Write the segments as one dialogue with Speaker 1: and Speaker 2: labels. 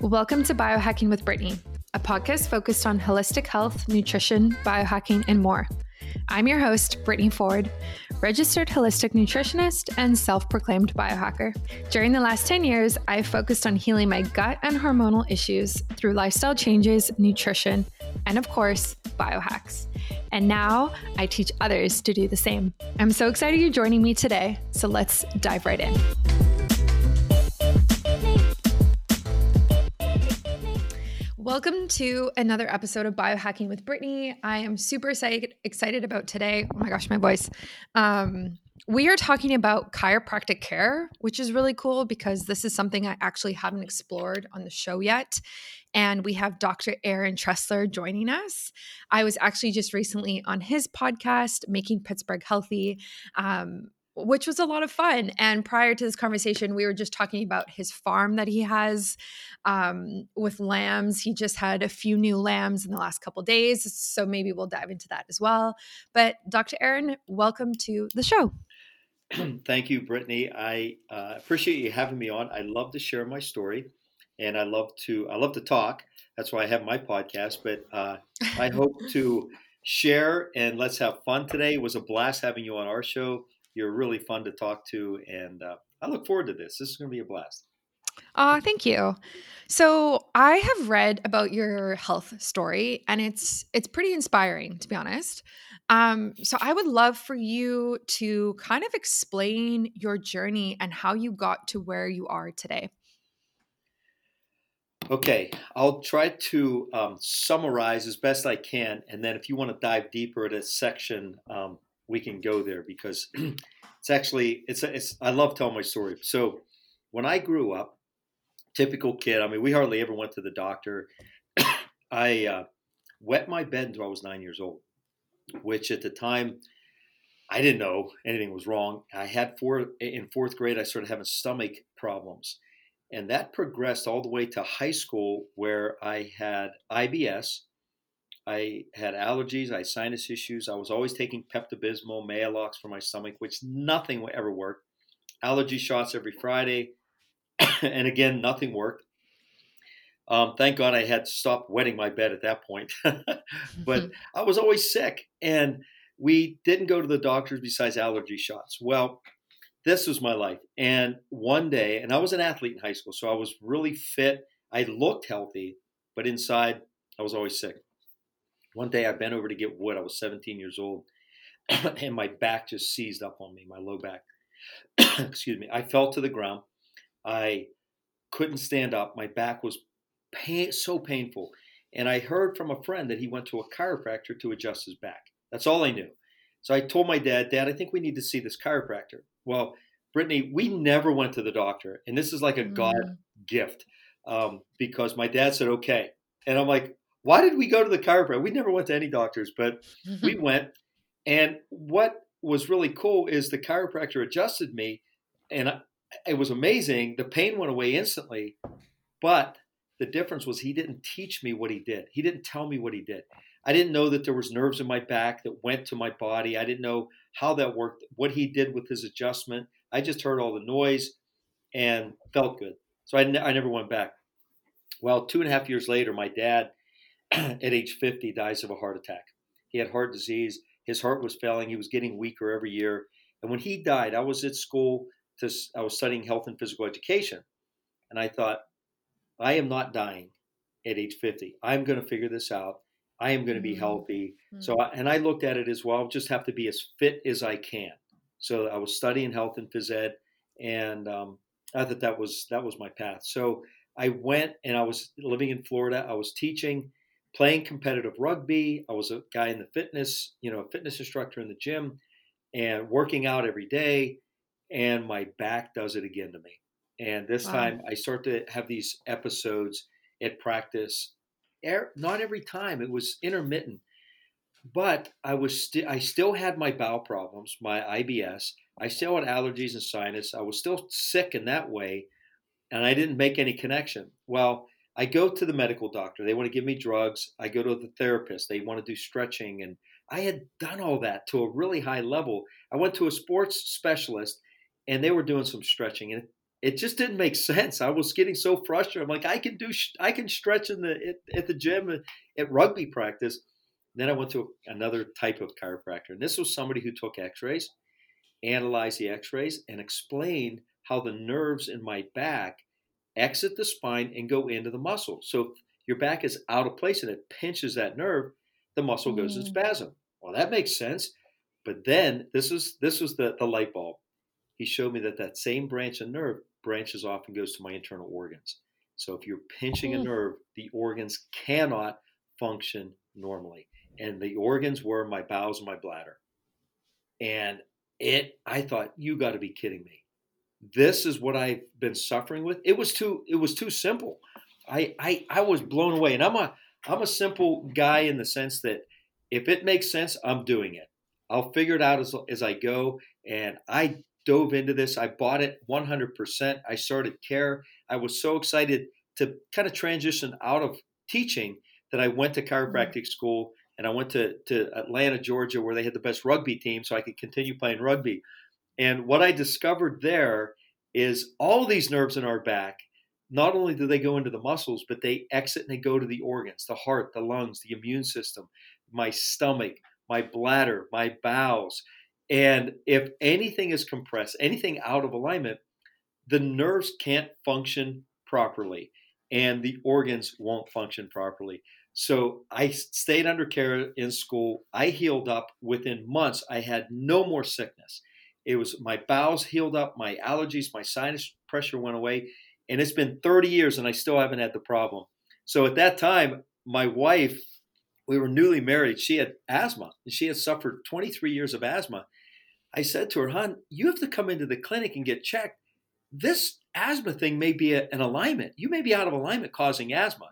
Speaker 1: Welcome to Biohacking with Brittany, a podcast focused on holistic health, nutrition, biohacking, and more. I'm your host, Brittany Ford, registered holistic nutritionist and self proclaimed biohacker. During the last 10 years, I've focused on healing my gut and hormonal issues through lifestyle changes, nutrition, and of course, biohacks. And now I teach others to do the same. I'm so excited you're joining me today, so let's dive right in. Welcome to another episode of Biohacking with Brittany. I am super excited, about today. Oh my gosh, my voice. Um, we are talking about chiropractic care, which is really cool because this is something I actually haven't explored on the show yet. And we have Dr. Aaron Tressler joining us. I was actually just recently on his podcast, Making Pittsburgh Healthy. Um, which was a lot of fun. And prior to this conversation, we were just talking about his farm that he has um, with lambs. He just had a few new lambs in the last couple days, so maybe we'll dive into that as well. But Dr. Aaron, welcome to the show.
Speaker 2: Thank you, Brittany. I uh, appreciate you having me on. I love to share my story, and I love to I love to talk. That's why I have my podcast. But uh, I hope to share and let's have fun today. It was a blast having you on our show you're really fun to talk to, and uh, I look forward to this. This is going to be a blast.
Speaker 1: Uh, thank you. So I have read about your health story, and it's it's pretty inspiring, to be honest. Um, so I would love for you to kind of explain your journey and how you got to where you are today.
Speaker 2: Okay, I'll try to um, summarize as best I can, and then if you want to dive deeper at a section, um, we can go there because it's actually it's it's I love telling my story. So when I grew up, typical kid. I mean, we hardly ever went to the doctor. I uh, wet my bed until I was nine years old, which at the time I didn't know anything was wrong. I had four in fourth grade. I started having stomach problems, and that progressed all the way to high school, where I had IBS, I had allergies, I had sinus issues. I was always taking Pepto Bismol, Maalox for my stomach, which nothing ever worked. Allergy shots every Friday, and again, nothing worked. Um, thank God I had stopped wetting my bed at that point. but. I was always sick, and we didn't go to the doctors besides allergy shots. Well, this was my life. And one day, and I was an athlete in high school, so I was really fit. I looked healthy, but inside, I was always sick. One day I bent over to get wood. I was 17 years old, and my back just seized up on me, my low back. Excuse me. I fell to the ground. I couldn't stand up. My back was pain, so painful. And I heard from a friend that he went to a chiropractor to adjust his back. That's all I knew. So I told my dad, Dad, I think we need to see this chiropractor. Well, Brittany, we never went to the doctor. And this is like a mm. God gift um, because my dad said, okay. And I'm like, why did we go to the chiropractor? We never went to any doctors, but we went. And what was really cool is the chiropractor adjusted me, and it was amazing. The pain went away instantly, but the difference was he didn't teach me what he did. He didn't tell me what he did. I didn't know that there was nerves in my back that went to my body. I didn't know how that worked, what he did with his adjustment. I just heard all the noise and felt good. So I, I never went back. Well, two and a half years later, my dad at age 50 dies of a heart attack. He had heart disease. His heart was failing. He was getting weaker every year. And when he died, I was at school to, I was studying health and physical education. And I thought, I am not dying at age 50. I'm going to figure this out. I am going to be mm-hmm. healthy. Mm-hmm. So, I, and I looked at it as well, I'll just have to be as fit as I can. So I was studying health and phys ed, and um, I thought that was that was my path. So I went and I was living in Florida. I was teaching playing competitive rugby. I was a guy in the fitness, you know, a fitness instructor in the gym and working out every day. And my back does it again to me. And this wow. time I start to have these episodes at practice. Er, not every time, it was intermittent. But I was st- I still had my bowel problems, my IBS. I still had allergies and sinus. I was still sick in that way, and I didn't make any connection. Well, I go to the medical doctor. They want to give me drugs. I go to the therapist. They want to do stretching. And I had done all that to a really high level. I went to a sports specialist and they were doing some stretching. And it just didn't make sense. I was getting so frustrated. I'm like, I can do, I can stretch in the at, at the gym at, at rugby practice. Then I went to another type of chiropractor, and this was somebody who took X-rays, analyzed the X-rays, and explained how the nerves in my back exit the spine and go into the muscle. So if your back is out of place and it pinches that nerve, the muscle goes mm. in spasm. Well, that makes sense. But then this is this was the, the light bulb. He showed me that that same branch of nerve branches off and goes to my internal organs. So if you're pinching a mm. nerve, the organs cannot function normally. And the organs were my bowels and my bladder. And it I thought, you got to be kidding me. This is what I've been suffering with. It was too it was too simple. I I, I was blown away. And I'm a I'm a simple guy in the sense that if it makes sense, I'm doing it. I'll figure it out as, as I go. And I dove into this. I bought it 100%. I started care. I was so excited to kind of transition out of teaching that I went to mm-hmm. chiropractic school and I went to, to Atlanta, Georgia, where they had the best rugby team, so I could continue playing rugby. And what I discovered there is all these nerves in our back, not only do they go into the muscles, but they exit and they go to the organs, the heart, the lungs, the immune system, my stomach, my bladder, my bowels. And if anything is compressed, anything out of alignment, the nerves can't function properly and the organs won't function properly. So I stayed under care in school. I healed up within months. I had no more sickness. It was my bowels healed up, my allergies, my sinus pressure went away. And it's been 30 years and I still haven't had the problem. So at that time, my wife, we were newly married. She had asthma and she had suffered 23 years of asthma. I said to her, hon, you have to come into the clinic and get checked. This asthma thing may be a, an alignment. You may be out of alignment causing asthma.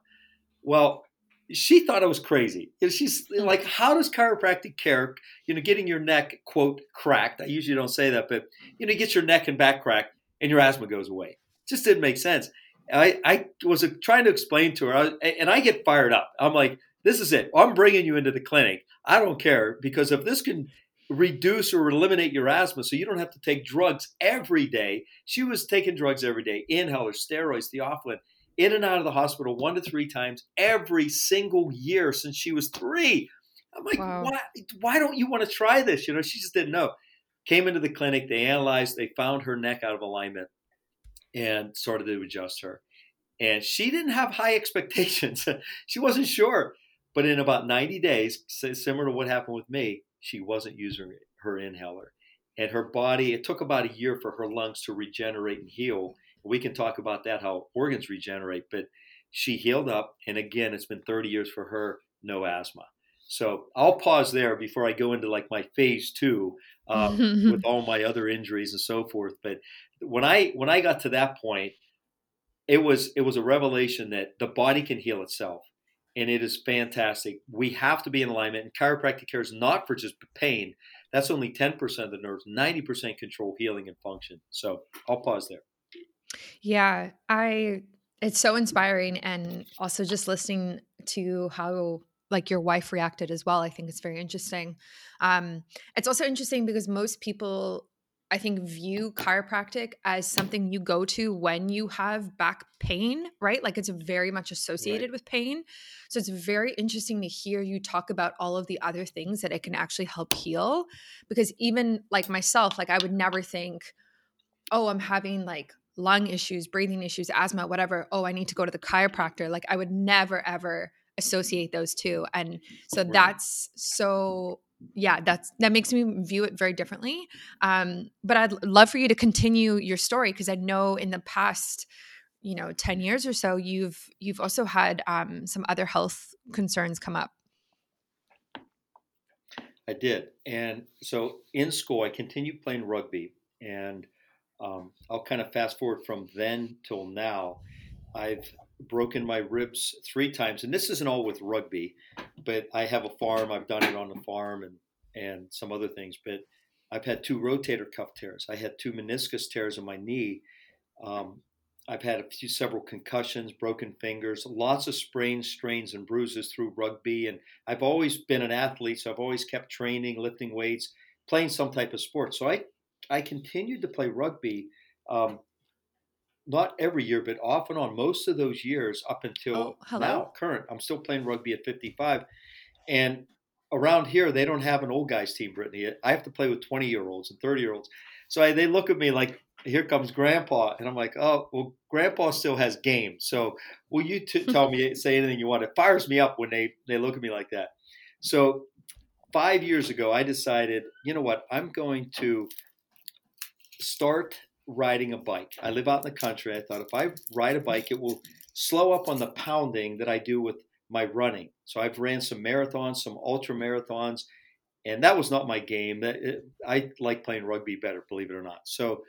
Speaker 2: Well, she thought I was crazy. She's like, how does chiropractic care, you know, getting your neck, quote, cracked? I usually don't say that, but, you know, you get your neck and back cracked and your asthma goes away. It just didn't make sense. I, I was uh, trying to explain to her, and I get fired up. I'm like, this is it. I'm bringing you into the clinic. I don't care because if this can reduce or eliminate your asthma so you don't have to take drugs every day. She was taking drugs every day, inhalers, steroids, theophylline, in and out of the hospital one to three times every single year since she was three. I'm like, wow. why, why don't you want to try this? You know, she just didn't know. Came into the clinic, they analyzed, they found her neck out of alignment and started to adjust her. And she didn't have high expectations. she wasn't sure. But in about 90 days, similar to what happened with me, she wasn't using her inhaler. And her body, it took about a year for her lungs to regenerate and heal. We can talk about that, how organs regenerate, but she healed up. And again, it's been 30 years for her, no asthma. So I'll pause there before I go into like my phase two um, with all my other injuries and so forth. But when I when I got to that point, it was it was a revelation that the body can heal itself and it is fantastic. We have to be in alignment, and chiropractic care is not for just pain. That's only 10% of the nerves, 90% control healing and function. So I'll pause there.
Speaker 1: Yeah, I it's so inspiring and also just listening to how like your wife reacted as well. I think it's very interesting. Um, it's also interesting because most people I think, view chiropractic as something you go to when you have back pain, right? Like it's very much associated right. with pain. So it's very interesting to hear you talk about all of the other things that it can actually help heal. Because even like myself, like I would never think, oh, I'm having like lung issues, breathing issues, asthma, whatever. Oh, I need to go to the chiropractor. Like I would never, ever associate those two. And so right. that's so yeah that's that makes me view it very differently um but i'd love for you to continue your story because i know in the past you know 10 years or so you've you've also had um some other health concerns come up
Speaker 2: i did and so in school i continued playing rugby and um, i'll kind of fast forward from then till now i've broken my ribs three times, and this isn't all with rugby, but I have a farm. I've done it on the farm and and some other things. But I've had two rotator cuff tears. I had two meniscus tears in my knee. Um, I've had a few several concussions, broken fingers, lots of sprains, strains, and bruises through rugby. And I've always been an athlete, so I've always kept training, lifting weights, playing some type of sport. So I I continued to play rugby. Um, not every year, but off and on most of those years up until
Speaker 1: Oh,
Speaker 2: now, current. I'm still playing rugby at 55. And around here, they don't have an old guys team, Brittany. I have to play with 20 year olds and 30 year olds. So I, they look at me like, here comes grandpa. And I'm like, oh, well, grandpa still has game. So will you t- tell me, say anything you want? It fires me up when they, they look at me like that. So five years ago, I decided, you know what, I'm going to start riding a bike. I live out in the country. I thought if I ride a bike, it will slow up on the pounding that I do with my running. So I've ran some marathons, some ultra marathons, and that was not my game. That I like playing rugby better, believe it or not. So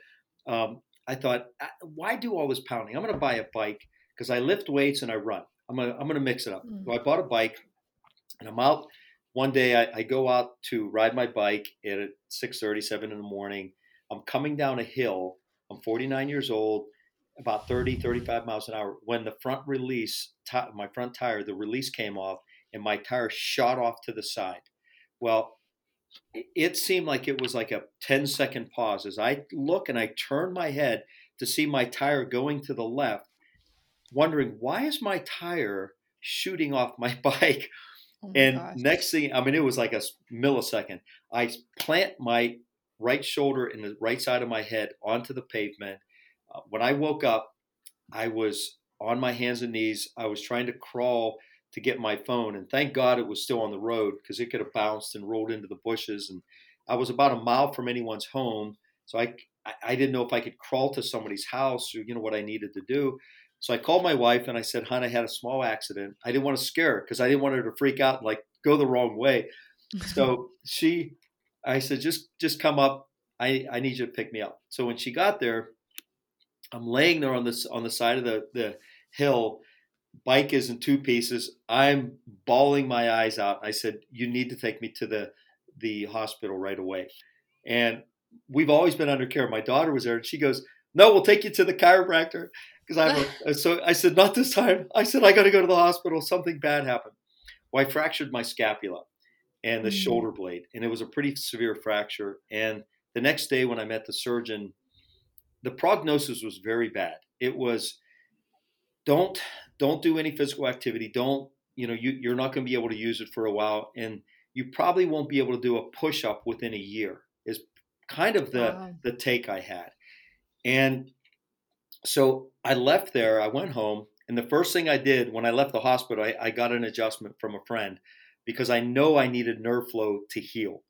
Speaker 2: um, I thought, why do all this pounding? I'm going to buy a bike because I lift weights and I run. I'm going to I'm to mix it up.
Speaker 1: Mm.
Speaker 2: So I bought a bike, and I'm out. One day I, I go out to ride my bike at 6:30, 7 in the morning. I'm coming down a hill. I'm 49 years old about 30, 35 miles an hour. When the front release, t- my front tire, the release came off and my tire shot off to the side. Well, it seemed like it was like a 10 second pause as I look and I turn my head to see my tire going to the left, wondering why is my tire shooting off my bike?
Speaker 1: Oh my
Speaker 2: and
Speaker 1: gosh.
Speaker 2: next thing, I mean, it was like a millisecond. I plant my right shoulder and the right side of my head onto the pavement. Uh, when I woke up, I was on my hands and knees. I was trying to crawl to get my phone, and thank God it was still on the road because it could have bounced and rolled into the bushes. And I was about a mile from anyone's home, so I I didn't know if I could crawl to somebody's house or you know what I needed to do. So I called my wife and I said, "Hon, I had a small accident. I didn't want to scare her because I didn't want her to freak out and like go the wrong way." So she, I said, "Just just come up. I I need you to pick me up." So when she got there, I'm laying there on this on the side of the the hill. Bike is in two pieces. I'm bawling my eyes out. I said, "You need to take me to the the hospital right away." And we've always been under care. My daughter was there, and she goes, "No, we'll take you to the chiropractor." Because I'm uh, so I said, "Not this time." I said, "I got to go to the hospital. Something bad happened." Well, I fractured my scapula and the
Speaker 1: Mm.
Speaker 2: shoulder blade, and it was a pretty severe fracture. And the next day, when I met the surgeon, the prognosis was very bad. It was don't don't do any physical activity. Don't you know you you're not going to be able to use it for a while, and you probably won't be able to do a push up within a year. Is kind of the
Speaker 1: Wow.
Speaker 2: the take I had, and so I left there. I went home, and the first thing I did when I left the hospital, I, I got an adjustment from a friend because I know I needed nerve flow to heal.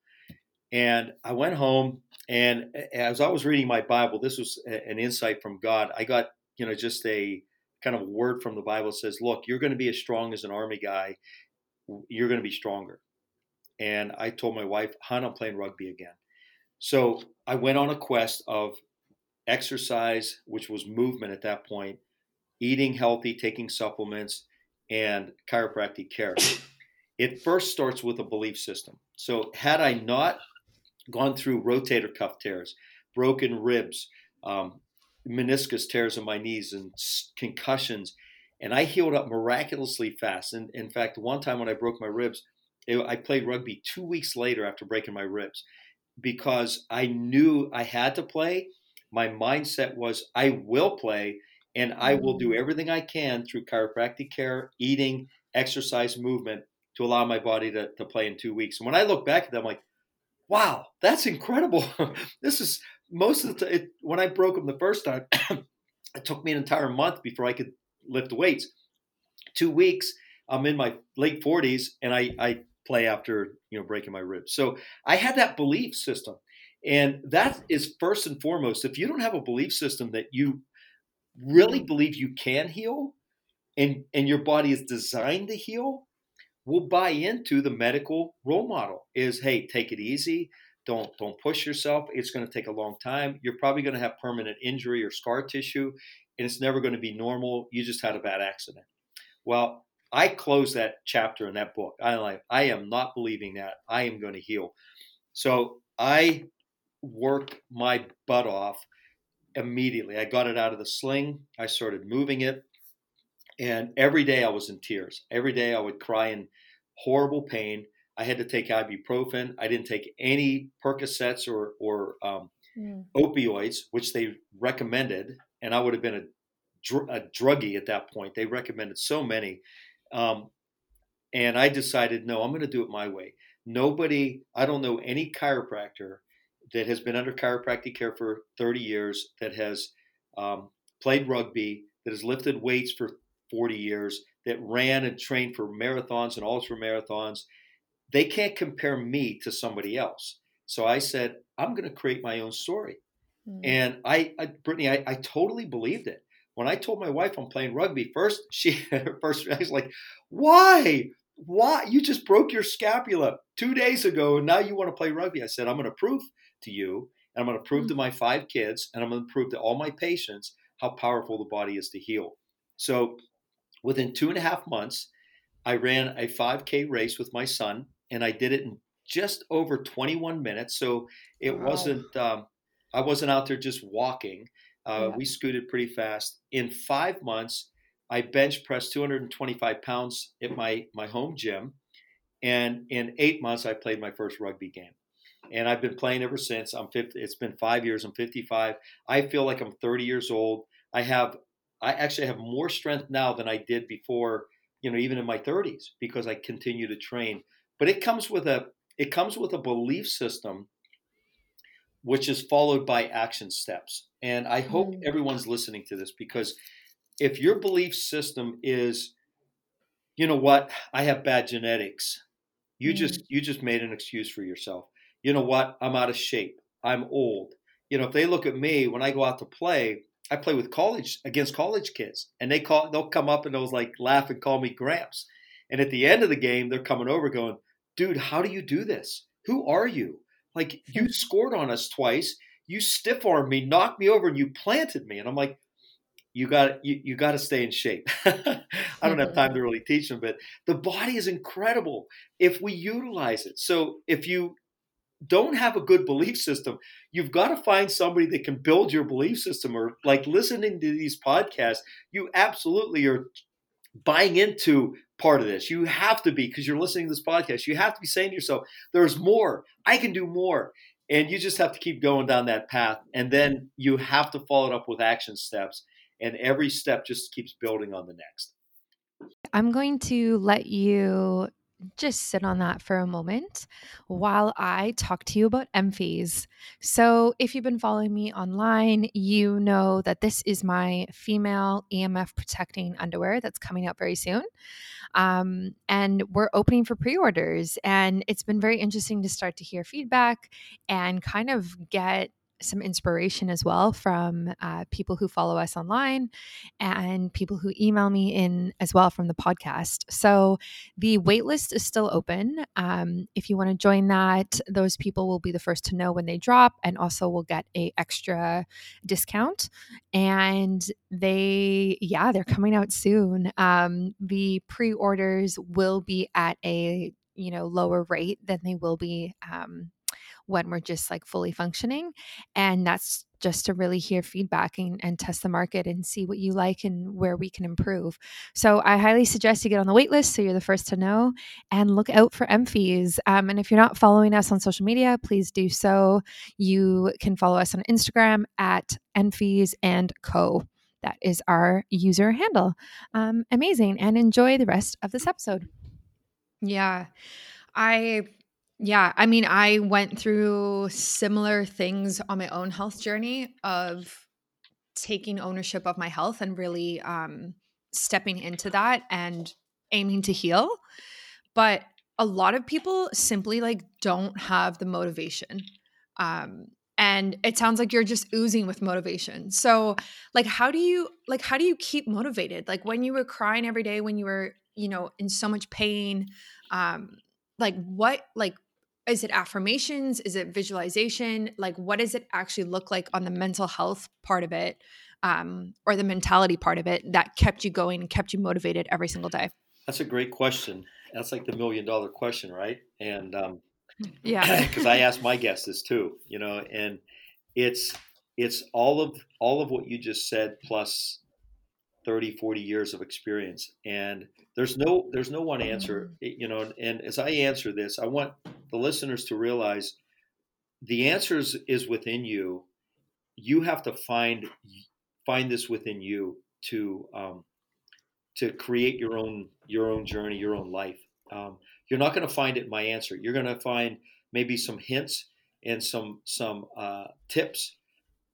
Speaker 2: And I went home, and as I was reading my Bible, this was an insight from God. I got, you know, just a kind of word from the Bible that says, "Look, you're going to be as strong as an army guy. You're going to be stronger." And I told my wife, "Hon, I'm playing rugby again." So I went on a quest of exercise, which was movement at that point, eating healthy, taking supplements, and chiropractic care. It first starts with a belief system. So, had I not gone through rotator cuff tears, broken ribs, um, meniscus tears in my knees, and concussions, and I healed up miraculously fast. And in fact, one time when I broke my ribs, it, I played rugby two weeks later after breaking my ribs because I knew I had to play. My mindset was, I will play and I will do everything I can through chiropractic care, eating, exercise, movement to allow my body to, to play in two weeks. And when I look back at them, I'm like, wow, that's incredible. this is most of the time, when I broke them the first time, it took me an entire month before I could lift weights. Two weeks, I'm in my late 40s and I, I play after you know breaking my ribs. So I had that belief system. And that is first and foremost. If you don't have a belief system that you really believe you can heal and, and your body is designed to heal, we'll buy into the medical role model is hey, take it easy. Don't don't push yourself. It's going to take a long time. You're probably going to have permanent injury or scar tissue, and it's never going to be normal. You just had a bad accident. Well, I close that chapter in that book. I like I am not believing that. I am going to heal. So I worked my butt off immediately. I got it out of the sling. I started moving it. And every day I was in tears. Every day I would cry in horrible pain. I had to take ibuprofen. I didn't take any Percocets or, or um,
Speaker 1: Mm.
Speaker 2: opioids, which they recommended, and I would have been a dr- a druggie at that point. They recommended so many. Um, and I decided, no, I'm going to do it my way. Nobody, I don't know any chiropractor that has been under chiropractic care for 30 years, that has um, played rugby, that has lifted weights for 40 years, that ran and trained for marathons and ultra marathons. They can't compare me to somebody else. So I said, I'm going to create my own story. Mm. And I, I Brittany, I, I, totally believed it. When I told my wife I'm playing rugby, first she first I was like, "Why? Why? You just broke your scapula two days ago, and now you want to play rugby?" I said, "I'm going to prove to you, and I'm going to prove mm. to my five kids, and I'm going to prove to all my patients how powerful the body is to heal." So, within two and a half months, I ran a 5K race with my son, and I did it in just over 21 minutes. So it wow. wasn't. Um, I wasn't out there just walking. Uh, yeah. We scooted pretty fast. In five months, I bench pressed 225 pounds at my my home gym, and in eight months, I played my first rugby game. And I've been playing ever since. I'm 50. It's been five years. I'm 55. I feel like I'm 30 years old. I have. I actually have more strength now than I did before. You know, even in my 30s, because I continue to train. But it comes with a it comes with a belief system which is followed by action steps. And I hope mm. everyone's listening to this because if your belief system is, you know what, I have bad genetics, you mm. just you just made an excuse for yourself. You know what, I'm out of shape. I'm old. You know, if they look at me when I go out to play, I play with college against college kids, and they call they'll come up and they'll like laugh and call me Gramps. And at the end of the game, they're coming over going, "Dude, how do you do this? Who are you? Like you scored on us twice. You stiff armed me, knocked me over, and you planted me. And I'm like, you got you, you got to stay in shape. I don't have time to really teach them, but the body is incredible if we utilize it. So if you don't have a good belief system, you've got to find somebody that can build your belief system. Or like listening to these podcasts, you absolutely are buying into part of this. You have to be, because you're listening to this podcast, you have to be saying to yourself, there's more. I can do more. And you just have to keep going down that path. And then you have to follow it up with action steps. And every step just keeps building on the next.
Speaker 1: I'm going to let you just sit on that for a moment while I talk to you about Emphys. So, if you've been following me online, you know that this is my female EMF protecting underwear that's coming out very soon. Um, and we're opening for pre orders. And it's been very interesting to start to hear feedback and kind of get some inspiration as well from uh, people who follow us online and people who email me in as well from the podcast. So the waitlist is still open. Um, if you want to join that, those people will be the first to know when they drop, and also will get a extra discount. And they, yeah, they're coming out soon. Um, the pre-orders will be at a you know lower rate than they will be um, when we're just like fully functioning. And that's just to really hear feedback and, and, test the market and see what you like and where we can improve. So I highly suggest you get on the wait list so you're the first to know and look out for Emphys. Um, and if you're not following us on social media, please do so. You can follow us on Instagram at Emphys and Co. That is our user handle. Um, amazing. And enjoy the rest of this episode. Yeah. I yeah, I mean, I went through similar things on my own health journey of taking ownership of my health and really um, stepping into that and aiming to heal. But a lot of people simply like don't have the motivation. Um, and it sounds like you're just oozing with motivation. So, like, how do you like how do you keep motivated? Like when you were crying every day, when you were you know in so much pain, um, like what like is it affirmations? Is it visualization? Like what does it actually look like on the mental health part of it um, or the mentality part of it that kept you going and kept you motivated every single day?
Speaker 2: That's a great question. That's like the million dollar question right? And um,
Speaker 1: yeah.
Speaker 2: because i ask my guests this too you know and it's it's all of all of what you just said plus 30 40 years of experience. And there's no there's no one answer mm-hmm. you know and as i answer this i want the listeners to realize the answers is within you you have to find find this within you to um, to create your own your own journey, your own life. Um, you're not going to find it my answer. You're going to find maybe some hints and some some uh, tips,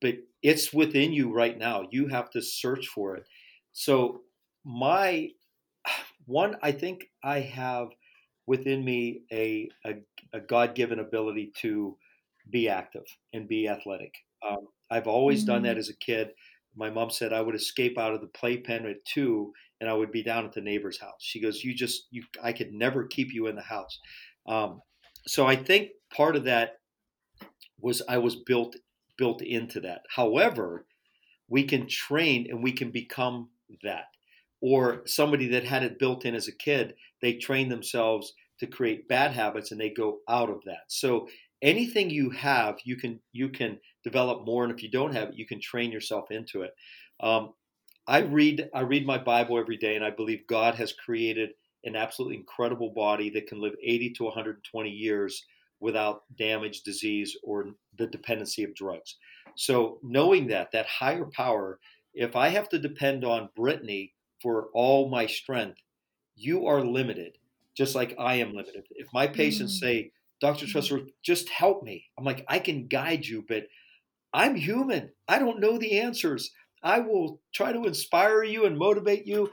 Speaker 2: but it's within you right now. You have to search for it. So my one, I think I have within me a a, a God given ability to be active and be athletic. Um, I've always mm-hmm. done that as a kid. My mom said I would escape out of the playpen at two and I would be down at the neighbor's house. She goes, "You just you, I could never keep you in the house." Um, so I think part of that was I was built built into that. However, we can train and we can become that. Or somebody that had it built in as a kid, they train themselves to create bad habits and they go out of that. So anything you have, you can you can develop more, and if you don't have it, you can train yourself into it. Um, I read I read my Bible every day, and I believe God has created an absolutely incredible body that can live 80 to 120 years without damage, disease, or the dependency of drugs. So knowing that that higher power, if I have to depend on Brittany for all my strength, you are limited, just like I am limited. If my patients mm. say, Dr. Tressler, just help me, I'm like, I can guide you, but I'm human. I don't know the answers. I will try to inspire you and motivate you.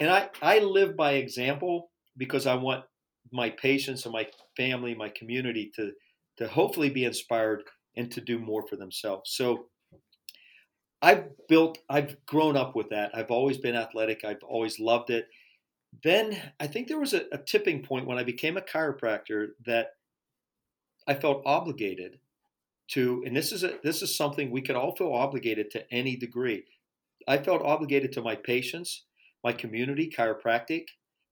Speaker 2: And I, I live by example because I want my patients and my family, my community to, to hopefully be inspired and to do more for themselves. So I've built, I've grown up with that. I've always been athletic. I've always loved it. Then I think there was a, a tipping point when I became a chiropractor that I felt obligated to, and this is a, this is something we could all feel obligated to any degree. I felt obligated to my patients, my community, chiropractic,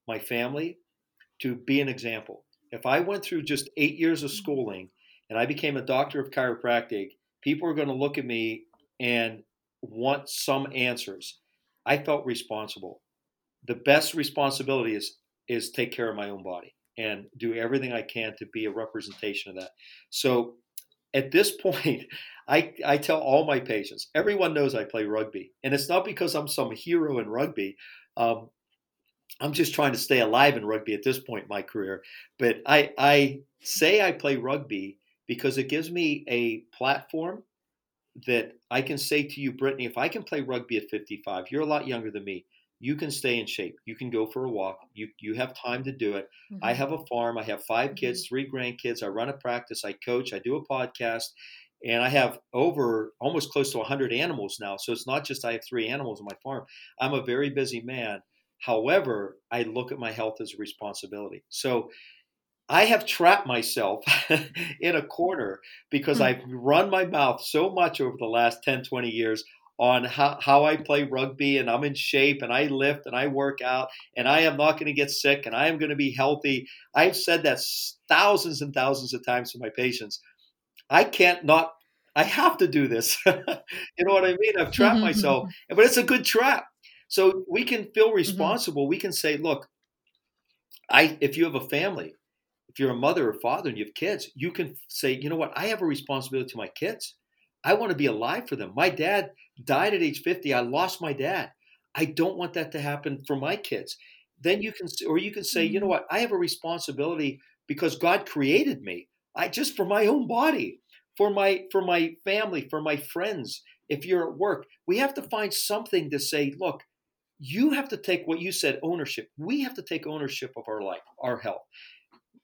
Speaker 2: my family, to be an example. If I went through just eight years of mm-hmm. schooling and I became a doctor of chiropractic, people are going to look at me and want some answers. I felt responsible. The best responsibility is is take care of my own body and do everything I can to be a representation of that. So at this point, I, I tell all my patients, everyone knows I play rugby. And it's not because I'm some hero in rugby. Um, I'm just trying to stay alive in rugby at this point in my career. But I, I say I play rugby because it gives me a platform that I can say to you, Brittany, if I can play rugby at 55, you're a lot younger than me you can stay in shape. You can go for a walk. You you have time to do it. Mm-hmm. I have a farm. I have 5 kids, mm-hmm. three grandkids. I run a practice. I coach. I do a podcast, and I have over almost close to 100 animals now. So it's not just I have three animals on my farm. I'm a very busy man. However, I look at my health as a responsibility. So I have trapped myself in a corner because mm-hmm. I've run my mouth so much over the last 10, 20 years on how, how I play rugby and I'm in shape and I lift and I work out and I am not going to get sick and I am going to be healthy. I've said that thousands and thousands of times to my patients. I can't not, I have to do this. you know what I mean? I've trapped mm-hmm. myself, but it's a good trap. So we can feel mm-hmm. responsible. Mm-hmm. We can say, look, I, if you have a family, if you're a mother or father and you have kids, you can say, you know what? I have a responsibility to my kids. I want to be alive for them. My dad died at age 50. I lost my dad. I don't want that to happen for my kids. Then you can, or you can say, you know mm-hmm. what? I have a responsibility because God created me. I just for my own body, for my for my family, for my friends. If you're at work, we have to find something to say. Look, you have to take what you said ownership. We have to take ownership of our life, our health.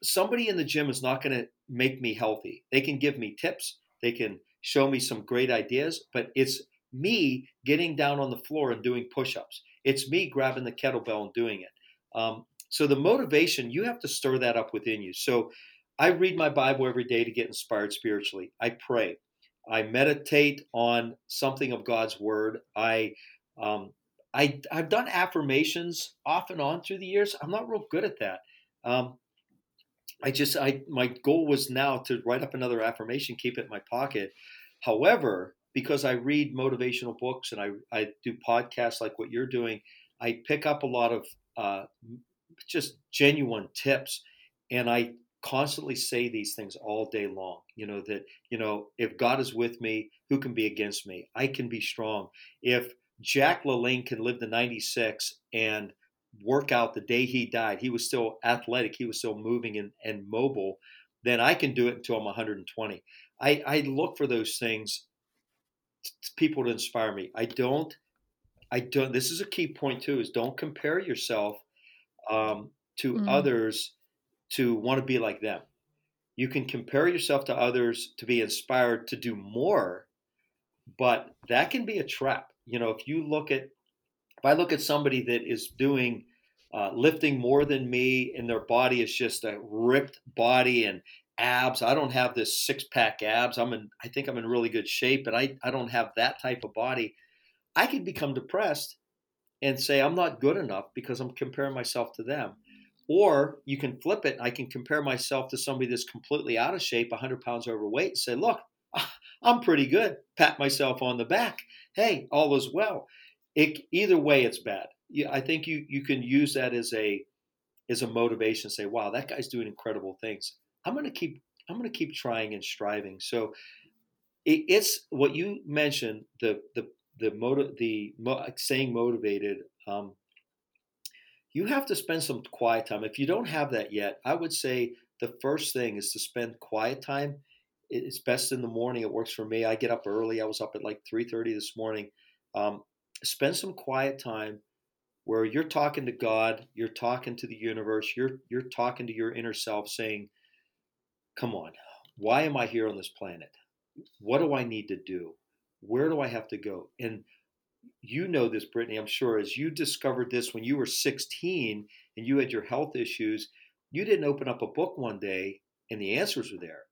Speaker 2: Somebody in the gym is not going to make me healthy. They can give me tips. They can show me some great ideas, but it's me getting down on the floor and doing push ups. It's me grabbing the kettlebell and doing it. Um, so the motivation, you have to stir that up within you. So I read my Bible every day to get inspired spiritually. I pray. I meditate on something of God's word. I, um, I, I've done affirmations off and on through the years. I'm not real good at that. Um, I just, I, my goal was now to write up another affirmation, keep it in my pocket. However, because I read motivational books and I, I do podcasts like what you're doing, I pick up a lot of uh, just genuine tips. And I constantly say these things all day long. You know, that, you know, if God is with me, who can be against me? I can be strong. If Jack LaLanne can live to 96 and work out the day he died. He was still athletic. He was still moving and, and mobile. Then I can do it until I'm 120. I, I look for those things, people to inspire me. I don't, I don't, this is a key point too, is don't compare yourself um, to mm. others to want to be like them. You can compare yourself to others to be inspired to do more, but that can be a trap. You know, if you look at, I look at somebody that is doing, uh, lifting more than me and their body is just a ripped body and abs. I don't have this six pack abs. I'm in, I think I'm in really good shape, but I, I don't have that type of body. I can become depressed and say I'm not good enough because I'm comparing myself to them. Or you can flip it. I can compare myself to somebody that's completely out of shape, 100 pounds overweight, and say, look, I'm pretty good. Pat myself on the back. Hey, all is well. It, either way, it's bad. I think you you can use that as a as a motivation. Say, wow, that guy's doing incredible things. I'm going to keep I'm to keep trying and striving. So it, it's what you mentioned the the the motive the staying motivated. Um, you have to spend some quiet time. If you don't have that yet, I would say the first thing is to spend quiet time. It's best in the morning. It works for me. I get up early. I was up at like 3:30 this morning. Um, spend some quiet time where you're talking to God, you're talking to the universe, you're you're talking to your inner self, saying, "Come on, why am I here on this planet? What do I need to do? Where do I have to go?" And you know this, Brittany, I'm sure, as you discovered this when you were 16 and you had your health issues, you didn't open up a book one day and the answers were there.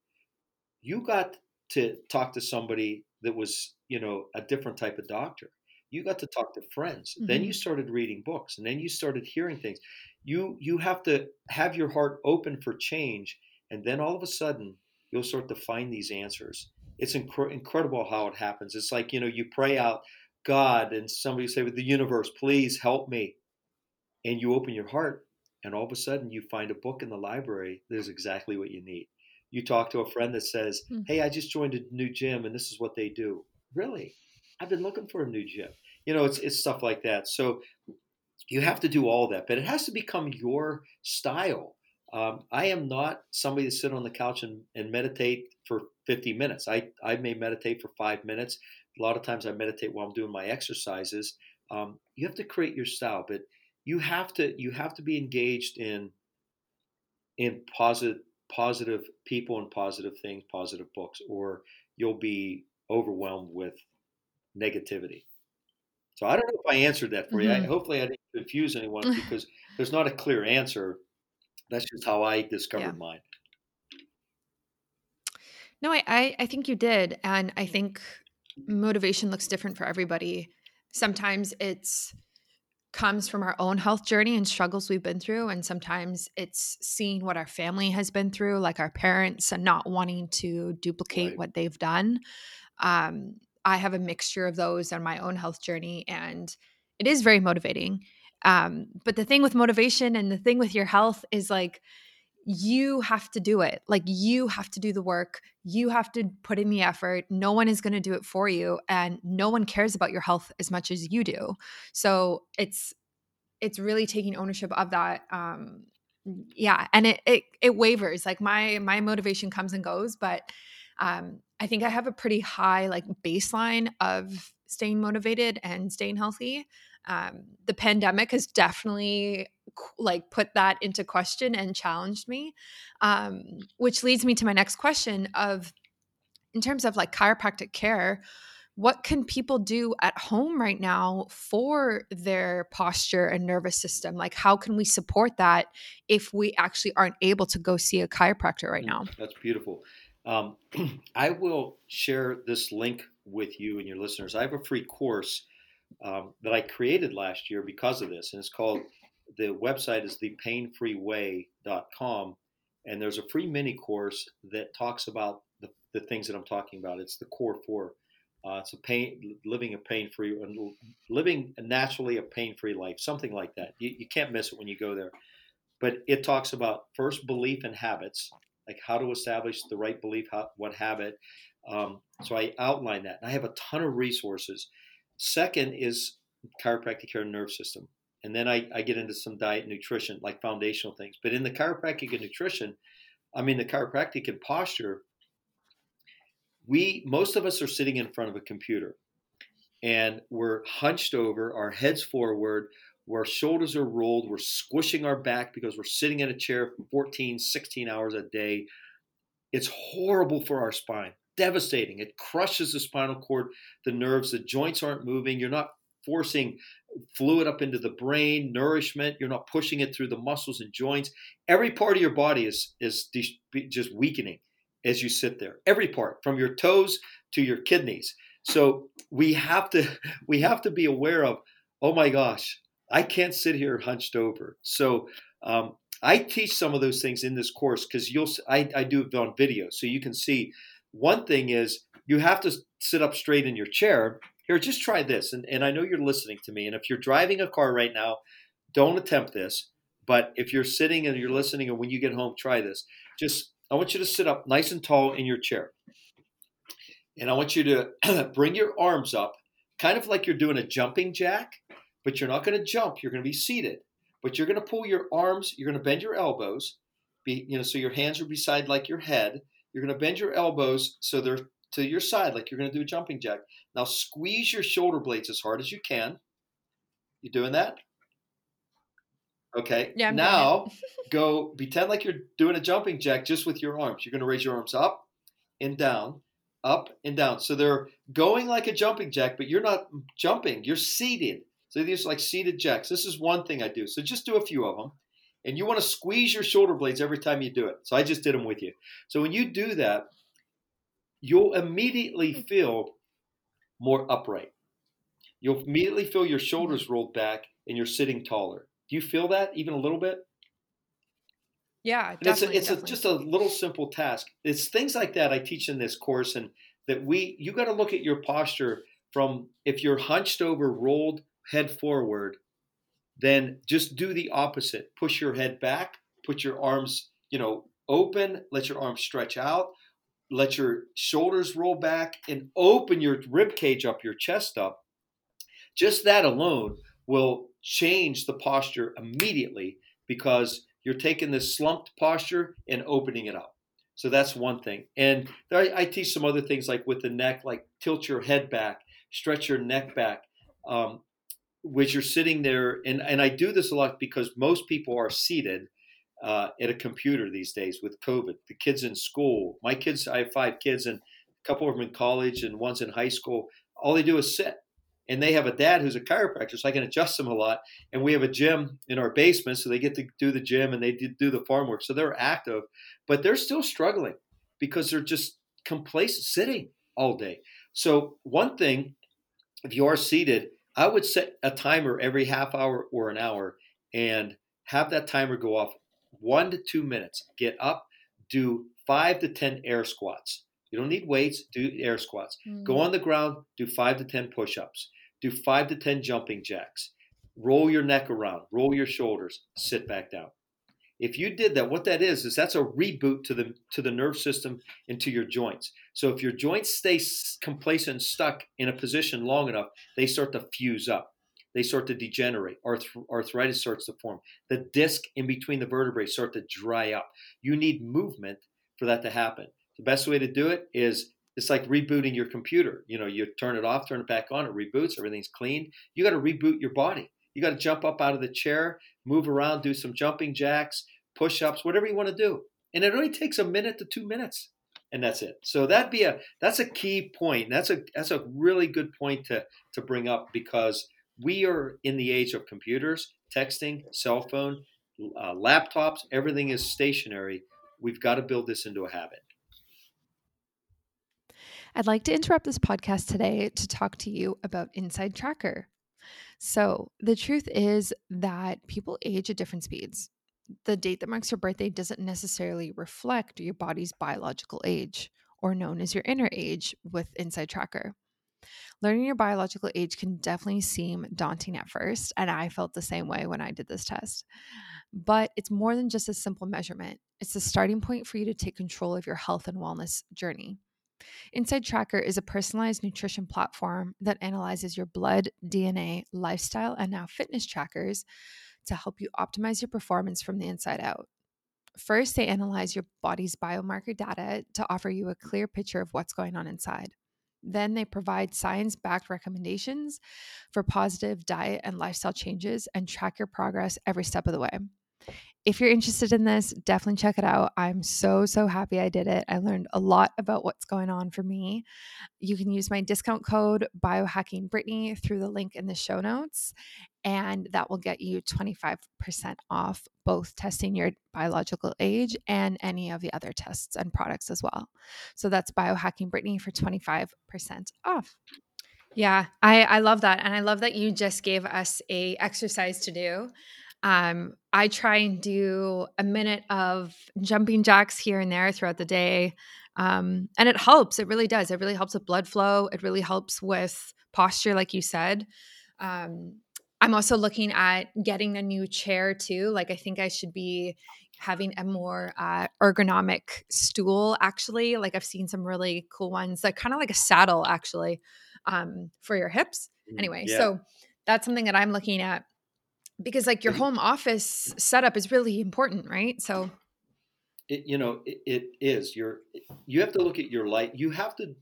Speaker 2: You got to talk to somebody that was, you know, a different type of doctor. You got to talk to friends. Mm-hmm. Then you mm-hmm. started reading books and then you started hearing things. You you have to have your heart open for change and then all of a sudden you'll start to find these answers. It's inc- incredible how it happens. It's like, you know, you pray out God and somebody say with the universe, please help me. And you open your heart and all of a sudden you find a book in the library that is exactly what you need. You talk to a friend that says, hmm. Hey, I just joined a new gym and this is what they do. Really? I've been looking for a new gym. You know, it's it's stuff like that. So you have to do all that, but it has to become your style. Um, I am not somebody to sit on the couch and, and meditate for 50 minutes. I, I may meditate for five minutes a lot of times I meditate while I'm doing my exercises. Um, you have to create your style, but you have to you have to be engaged in in positive positive people and positive things, positive books, or you'll be overwhelmed with negativity. So I don't know if I answered that for mm-hmm. you. I, mm-hmm. hopefully, I didn't confuse anyone because there's not a clear answer. That's just how I discovered yeah. mine.
Speaker 1: No, I, I think you did, and I think motivation looks different for everybody. Sometimes it's comes from our own health journey and struggles we've been through and sometimes it's seeing what our family has been through like our parents and not wanting to duplicate right. what they've done um, i have a mixture of those on my own health journey and it is very motivating um, but the thing with motivation and the thing with your health is like you have to do it. Like you have to do the work. You have to put in the effort. No one is going to do it for you and no one cares about your health as much as you do. So it's it's really taking ownership of that um yeah, and it it it wavers. Like my my motivation comes and goes, but um I think I have a pretty high like baseline of staying motivated and staying healthy. Um, the pandemic has definitely like put that into question and challenged me um, which leads me to my next question of in terms of like chiropractic care what can people do at home right now for their posture and nervous system? Like how can we support that if we actually aren't able to go see a chiropractor right mm, now?
Speaker 2: that's beautiful um, i will share this link with you and your listeners i have a free course um, that i created last year because of this and it's called the website is thepainfreeway.com, and there's a free mini course that talks about the, the things that I'm talking about. It's the core four. Uh, it's a pain, living a pain-free, living naturally a pain-free life, something like that. You, you can't miss it when you go there. But it talks about first belief and habits, like how to establish the right belief, how, what habit. Um, so I outline that, and I have a ton of resources. second is chiropractic care and nerve system. And then I, I get into some diet nutrition, like foundational things. But in the chiropractic and nutrition, I mean, the chiropractic and posture, we, most of us are sitting in front of a computer and we're hunched over, our heads forward, where shoulders are rolled, we're squishing our back because we're sitting in a chair for 14, 16 hours a day. It's horrible for our spine, devastating. It crushes the spinal cord, the nerves, the joints aren't moving. You're not forcing fluid up into the brain, nourishment. You're not pushing it through the muscles and joints. Every part of your body is is just weakening as you sit there. Every part, from your toes to your kidneys. So we have to we have to be aware of. Oh my gosh, I can't sit here hunched over. So um, I teach some of those things in this course because you'll I, I do it on video, so you can see. One thing is you have to sit up straight in your chair here, just try this. And, and I know you're listening to me. And if you're driving a car right now, don't attempt this. But if you're sitting and you're listening, and when you get home, try this. Just, I want you to sit up nice and tall in your chair. And I want you to bring your arms up, kind of like you're doing a jumping jack, but you're not going to jump. You're going to be seated. But you're going to pull your arms, you're going to bend your elbows, be, you know, so your hands are beside like your head. You're going to bend your elbows so they're to your side like you're going to do a jumping jack. Now squeeze your shoulder blades as hard as you can. You doing that? Okay.
Speaker 1: Yeah. I'm
Speaker 2: now go pretend like you're doing a jumping jack just with your arms. You're going to raise your arms up and down, up and down. So they're going like a jumping jack, but you're not jumping. You're seated. So these are like seated jacks. This is one thing I do. So just do a few of them. And you want to squeeze your shoulder blades every time you do it. So I just did them with you. So when you do that, you'll immediately hmm. feel more upright. You'll immediately feel your shoulders rolled back and you're sitting taller. Do you feel that even a little bit?
Speaker 1: Yeah,
Speaker 2: it's a, it's a, just a little simple task. It's things like that I teach in this course, and that we you got to look at your posture from if you're hunched over, rolled head forward, then just do the opposite. Push your head back, put your arms you know open, let your arms stretch out, let your shoulders roll back and open your rib cage up, your chest up. Just that alone will change the posture immediately because you're taking this slumped posture and opening it up. So that's one thing. And I, teach some other things like with the neck, like tilt your head back, stretch your neck back. Um, which you're sitting there, and, and I do this a lot because most people are seated uh, at a computer these days with COVID. The kids in school, my kids, I have five kids, and a couple of them in college and one's in high school. All they do is sit. And they have a dad who's a chiropractor, so I can adjust them a lot. And we have a gym in our basement, so they get to do the gym and they do the farm work. So they're active, but they're still struggling because they're just complacent sitting all day. So, one thing, if you are seated, I would set a timer every half hour or an hour and have that timer go off one to two minutes. Get up, do five to 10 air squats. You don't need weights, do air squats. Mm-hmm. Go on the ground, do five to 10 push ups. Do five to 10 jumping jacks. Roll your neck around, roll your shoulders, sit back down. If you did that, what that is is that's a reboot to the to the nerve system and to your joints. So if your joints stay complacent stuck in a position long enough, they start to fuse up they start to degenerate. Arth- arthritis starts to form. The disc in between the vertebrae start to dry up. You need movement for that to happen. The best way to do it is it's like rebooting your computer. You know, you turn it off, turn it back on, it reboots, everything's clean. You got to reboot your body. You got to jump up out of the chair, move around, do some jumping jacks, push ups, whatever you want to do. And it only takes a minute to two minutes. And that's it. So that'd be a that's a key point. That's a that's a really good point to to bring up because we are in the age of computers, texting, cell phone, uh, laptops, everything is stationary. We've got to build this into a habit.
Speaker 1: I'd like to interrupt this podcast today to talk to you about Inside Tracker. So, the truth is that people age at different speeds. The date that marks your birthday doesn't necessarily reflect your body's biological age, or known as your inner age with Inside Tracker. Learning your biological age can definitely seem daunting at first, and I felt the same way when I did this test. But it's more than just a simple measurement, it's a starting point for you to take control of your health and wellness journey. Inside Tracker is a personalized nutrition platform that analyzes your blood, DNA, lifestyle, and now fitness trackers to help you optimize your performance from the inside out. First, they analyze your body's biomarker data to offer you a clear picture of what's going on inside. Then they provide science backed recommendations for positive diet and lifestyle changes and track your progress every step of the way if you're interested in this, definitely check it out. I'm so, so happy I did it. I learned a lot about what's going on for me. You can use my discount code biohacking Brittany through the link in the show notes, and that will get you 25% off both testing your biological age and any of the other tests and products as well. So that's biohacking Brittany for 25% off. Yeah, I, I love that. And I love that you just gave us a exercise to do. Um, I try and do a minute of jumping jacks here and there throughout the day. Um, and it helps. It really does. It really helps with blood flow. It really helps with posture, like you said. Um, I'm also looking at getting a new chair too. Like, I think I should be having a more uh, ergonomic stool, actually. Like, I've seen some really cool ones that kind of like a saddle, actually, um, for your hips. Mm, anyway, yeah. so that's something that I'm looking at because like your home office setup is really important right? So
Speaker 2: it, you know it, it is. You're you have to look at your life you have to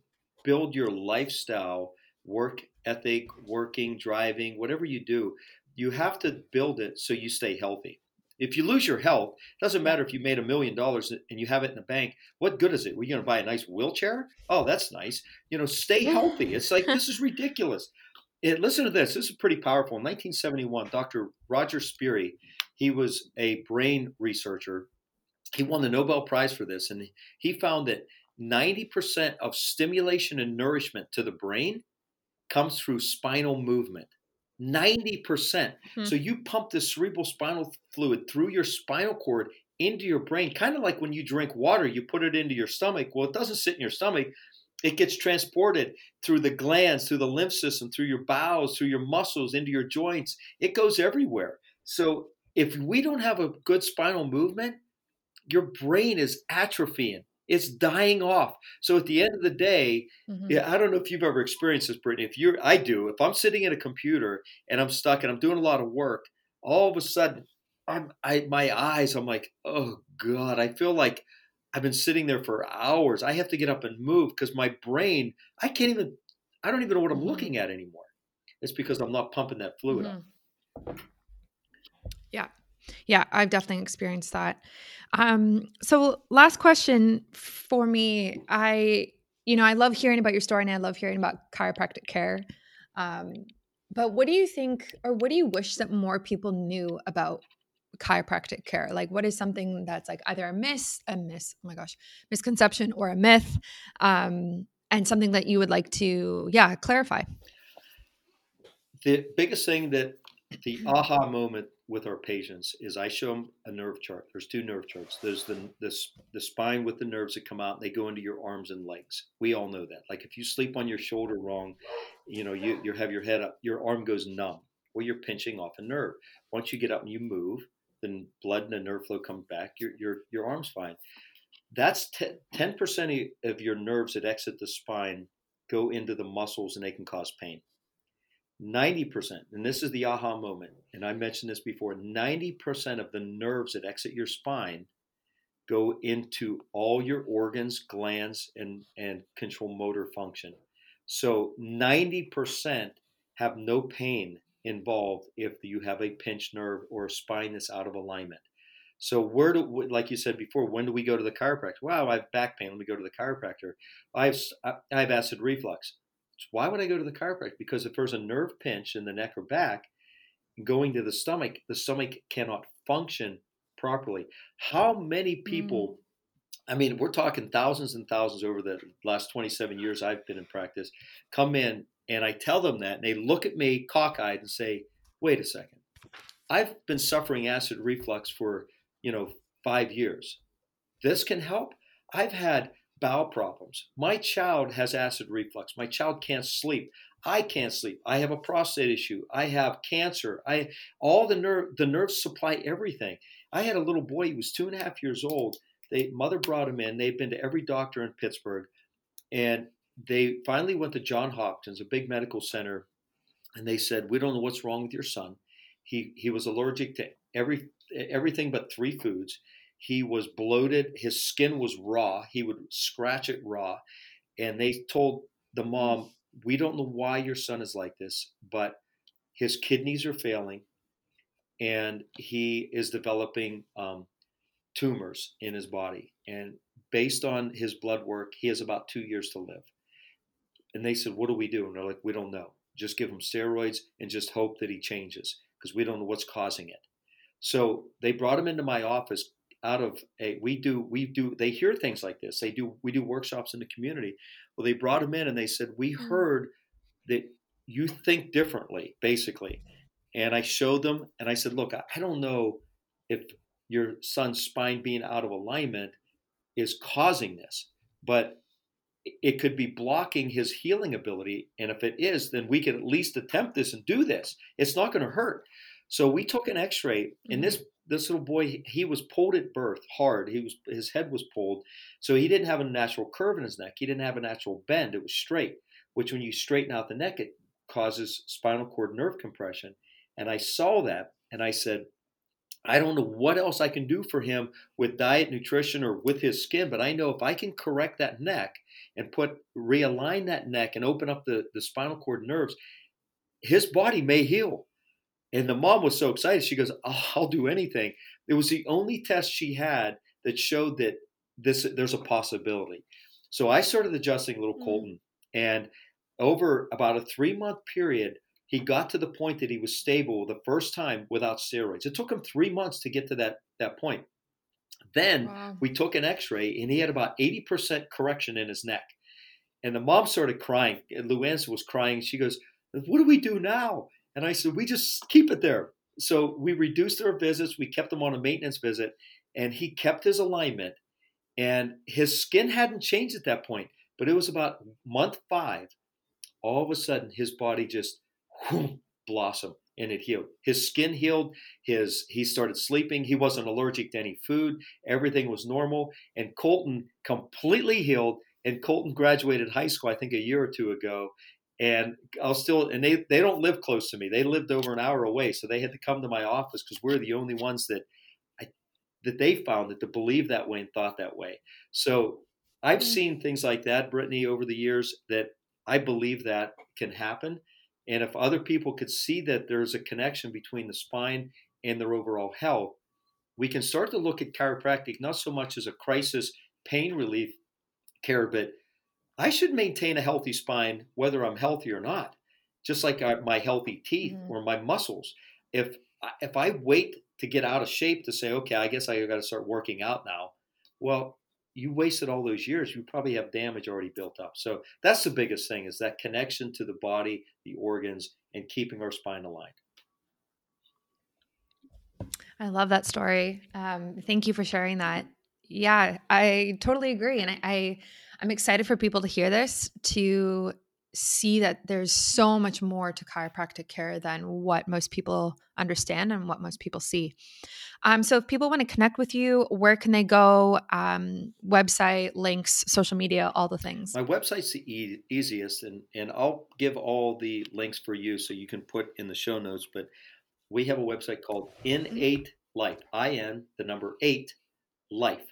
Speaker 2: build your lifestyle work ethic working driving whatever you do you have to build it so you stay healthy. If you lose your health doesn't matter if you made a million dollars and you have it in the bank what good is it? We're going to buy a nice wheelchair? Oh that's nice. You know stay healthy. It's like this is ridiculous it, listen to this. This is pretty powerful. In 1971, Dr. Roger Sperry, he was a brain researcher. He won the Nobel Prize for this, and he found that 90% of stimulation and nourishment to the brain comes through spinal movement. 90%. percent hmm So you pump the cerebral spinal fluid through your spinal cord into your brain, kind of like when you drink water, you put it into your stomach. Well, it doesn't sit in your stomach. It gets transported through the glands, through the lymph system, through your bowels, through your muscles, into your joints. It goes everywhere. So if we don't have a good spinal movement, your brain is atrophying. It's dying off. So at the end of the day, mm-hmm. yeah, I don't know if you've ever experienced this, Brittany. If you're, I do. If I'm sitting at a computer and I'm stuck and I'm doing a lot of work, all of a sudden, I'm, I, my eyes, I'm like, oh God, I feel like I've been sitting there for hours. I have to get up and move because my brain, I can't even, I don't even know what I'm mm-hmm. looking at anymore. It's because I'm not pumping that fluid mm-hmm. up.
Speaker 1: Yeah. Yeah, I've definitely experienced that. Um, so last question for me, I, you know, I love hearing about your story and I love hearing about chiropractic care. Um, but what do you think, or what do you wish that more people knew about chiropractic care? Like, what is something that's like either a miss, a miss, oh my gosh, misconception or a myth, um, and something that you would like to, yeah, clarify?
Speaker 2: The biggest thing that the aha moment with our patients is I show them a nerve chart. There's two nerve charts. There's the this the spine with the nerves that come out. They go into your arms and legs. We all know that. Like if you sleep on your shoulder wrong, you know you you have your head up, your arm goes numb. Well, you're pinching off a nerve. Once you get up and you move, then blood and the nerve flow comes back. Your your your arm's fine. That's ten percent of your nerves that exit the spine go into the muscles and they can cause pain. 90%, and this is the aha moment, and I mentioned this before 90% of the nerves that exit your spine go into all your organs, glands, and, and control motor function. So 90% have no pain involved if you have a pinched nerve or a spine that's out of alignment. So where do, like you said before, when do we go to the chiropractor? Wow, I have back pain. Let me go to the chiropractor. I have, I have acid reflux. So why would I go to the chiropractor? Because if there's a nerve pinch in the neck or back, going to the stomach, the stomach cannot function properly. How many people? Mm. I mean, we're talking thousands and thousands over the last 27 years I've been in practice, come in and I tell them that, and they look at me cockeyed and say, wait a second. I've been suffering acid reflux for, you know, five years. This can help. I've had bowel problems. My child has acid reflux. My child can't sleep. I can't sleep. I have a prostate issue. I have cancer. I all the nerve the nerves supply everything. I had a little boy. He was two and a half years old. They mother brought him in. They've been to every doctor in Pittsburgh And they finally went to John Hopkins, a big medical center, and they said, "We don't know what's wrong with your son. He he was allergic to every everything but three foods. He was bloated. His skin was raw. He would scratch it raw." And they told the mom, "We don't know why your son is like this, but his kidneys are failing, and he is developing um, tumors in his body. And based on his blood work, he has about two years to live." And they said, "What do we do?" And they're like, "We don't know." just give him steroids and just hope that he changes because we don't know what's causing it. So they brought him into my office out of a we do we do they hear things like this. They do we do workshops in the community. Well, they brought him in and they said, "We mm. heard that you think differently, basically." And I showed them and I said, "Look, I don't know if your son's spine being out of alignment is causing this, but it could be blocking his healing ability. And if it is, then we can at least attempt this and do this. It's not going to hurt. So we took an X-ray, and this mm-hmm. this little boy he was pulled at birth hard. He was his head was pulled, so he didn't have a natural curve in his neck. He didn't have a natural bend. It was straight, which when you straighten out the neck, it causes spinal cord nerve compression. And I saw that, and I said, I don't know what else I can do for him with diet, nutrition, or with his skin, but I know if I can correct that neck and put realign that neck and open up the, the spinal cord nerves, his body may heal. And the mom was so excited. She goes, oh, I'll do anything. It was the only test she had that showed that this there's a possibility. So I started adjusting little mm-hmm. Colton, and over about a three month period, he got to the point that he was stable the first time without steroids. It took him three months to get to that, that point. Then wow. we took an x ray and he had about 80% correction in his neck. And the mom started crying. And Luann was crying. She goes, What do we do now? And I said, We just keep it there. So we reduced our visits. We kept him on a maintenance visit and he kept his alignment. And his skin hadn't changed at that point, but it was about month five. All of a sudden, his body just blossom and it healed. His skin healed. His he started sleeping. He wasn't allergic to any food. Everything was normal. And Colton completely healed. And Colton graduated high school, I think, a year or two ago. And I'll still and they they don't live close to me. They lived over an hour away, so they had to come to my office because we're the only ones that I, that they found that to believe that way and thought that way. So I've mm-hmm. seen things like that, Brittany, over the years that I believe that can happen and if other people could see that there's a connection between the spine and their overall health, we can start to look at chiropractic not so much as a crisis pain relief care, but I should maintain a healthy spine whether I'm healthy or not, just like my healthy teeth mm-hmm. or my muscles. If if I wait to get out of shape to say, okay, I guess I got to start working out now, well, you wasted all those years you probably have damage already built up. So that's the biggest thing is that connection to the body the organs and keeping our spine aligned.
Speaker 1: I love that story. Um, thank you for sharing that. Yeah i totally agree and I, I i'm excited for people to hear this to see that there's so much more to chiropractic care than what most people understand and what most people see. Um, so, if people want to connect with you, where can they go? Um, website, links, social media, all the things.
Speaker 2: My website's the e- easiest, and, and I'll give all the links for you so you can put in the show notes. But we have a website called Innate Life, I N, the number eight, life.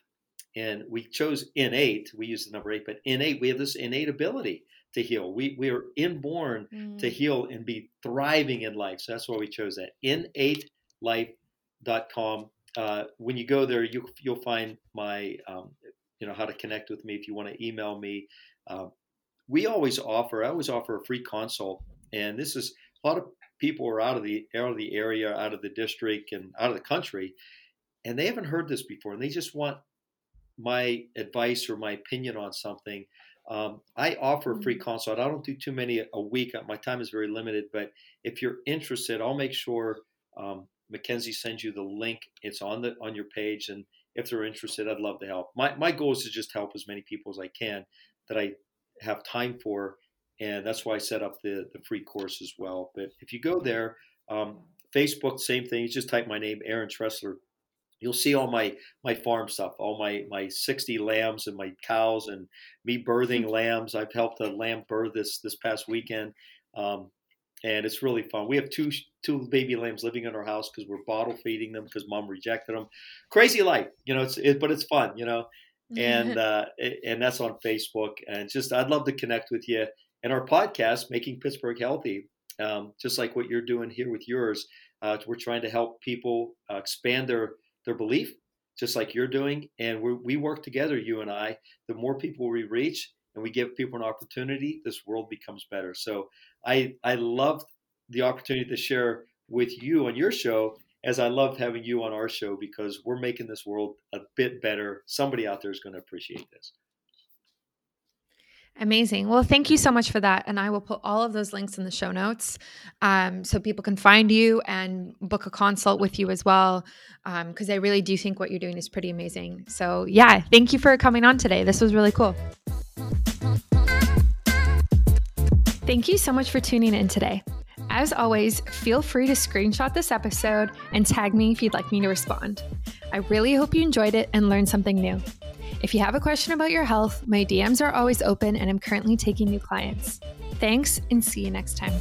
Speaker 2: And we chose innate, we use the number eight, but innate, we have this innate ability to heal. We we are inborn mm. to heal and be thriving in life. So that's why we chose that. Innatelife.com. Uh, when you go there, you you'll find my um, you know how to connect with me if you want to email me. Uh, we always offer. I always offer a free consult, and this is a lot of people are out of the out of the area, out of the district, and out of the country, and they haven't heard this before, and they just want my advice or my opinion on something um, I offer a free mm-hmm. consult. I don't do too many a week. My time is very limited, but if you're interested, I'll make sure um, Mackenzie sends you the link. It's on the on your page, and if they're interested, I'd love to help. My my goal is to just help as many people as I can that I have time for, and that's why I set up the the free course as well. But if you go there, um, Facebook, same thing. You just type my name, Aaron Tressler, you'll see all my my farm stuff, all my my 60 lambs and my cows and me birthing mm-hmm. lambs. I've helped a lamb birth this this past weekend. Um, and it's really fun. We have two two baby lambs living in our house because we're bottle feeding them because mom rejected them. Crazy life, you know. It's it, but it's fun, you know. And uh, and that's on Facebook. And just I'd love to connect with you. And our podcast, making Pittsburgh healthy, um, just like what you're doing here with yours. Uh, we're trying to help people uh, expand their their belief, just like you're doing. And we work together, you and I. The more people we reach, and we give people an opportunity, this world becomes better. So I I love the opportunity to share with you on your show as I loved having you on our show because we're making this world a bit better. Somebody out there is going to appreciate this.
Speaker 1: Amazing. Well, thank you so much for that. And I will put all of those links in the show notes um, so people can find you and book a consult with you as well. Because um, I really do think what you're doing is pretty amazing. So, yeah, thank you for coming on today. This was really cool. Thank you so much for tuning in today. As always, feel free to screenshot this episode and tag me if you'd like me to respond. I really hope you enjoyed it and learned something new. If you have a question about your health, my DMs are always open and I'm currently taking new clients. Thanks and see you next time.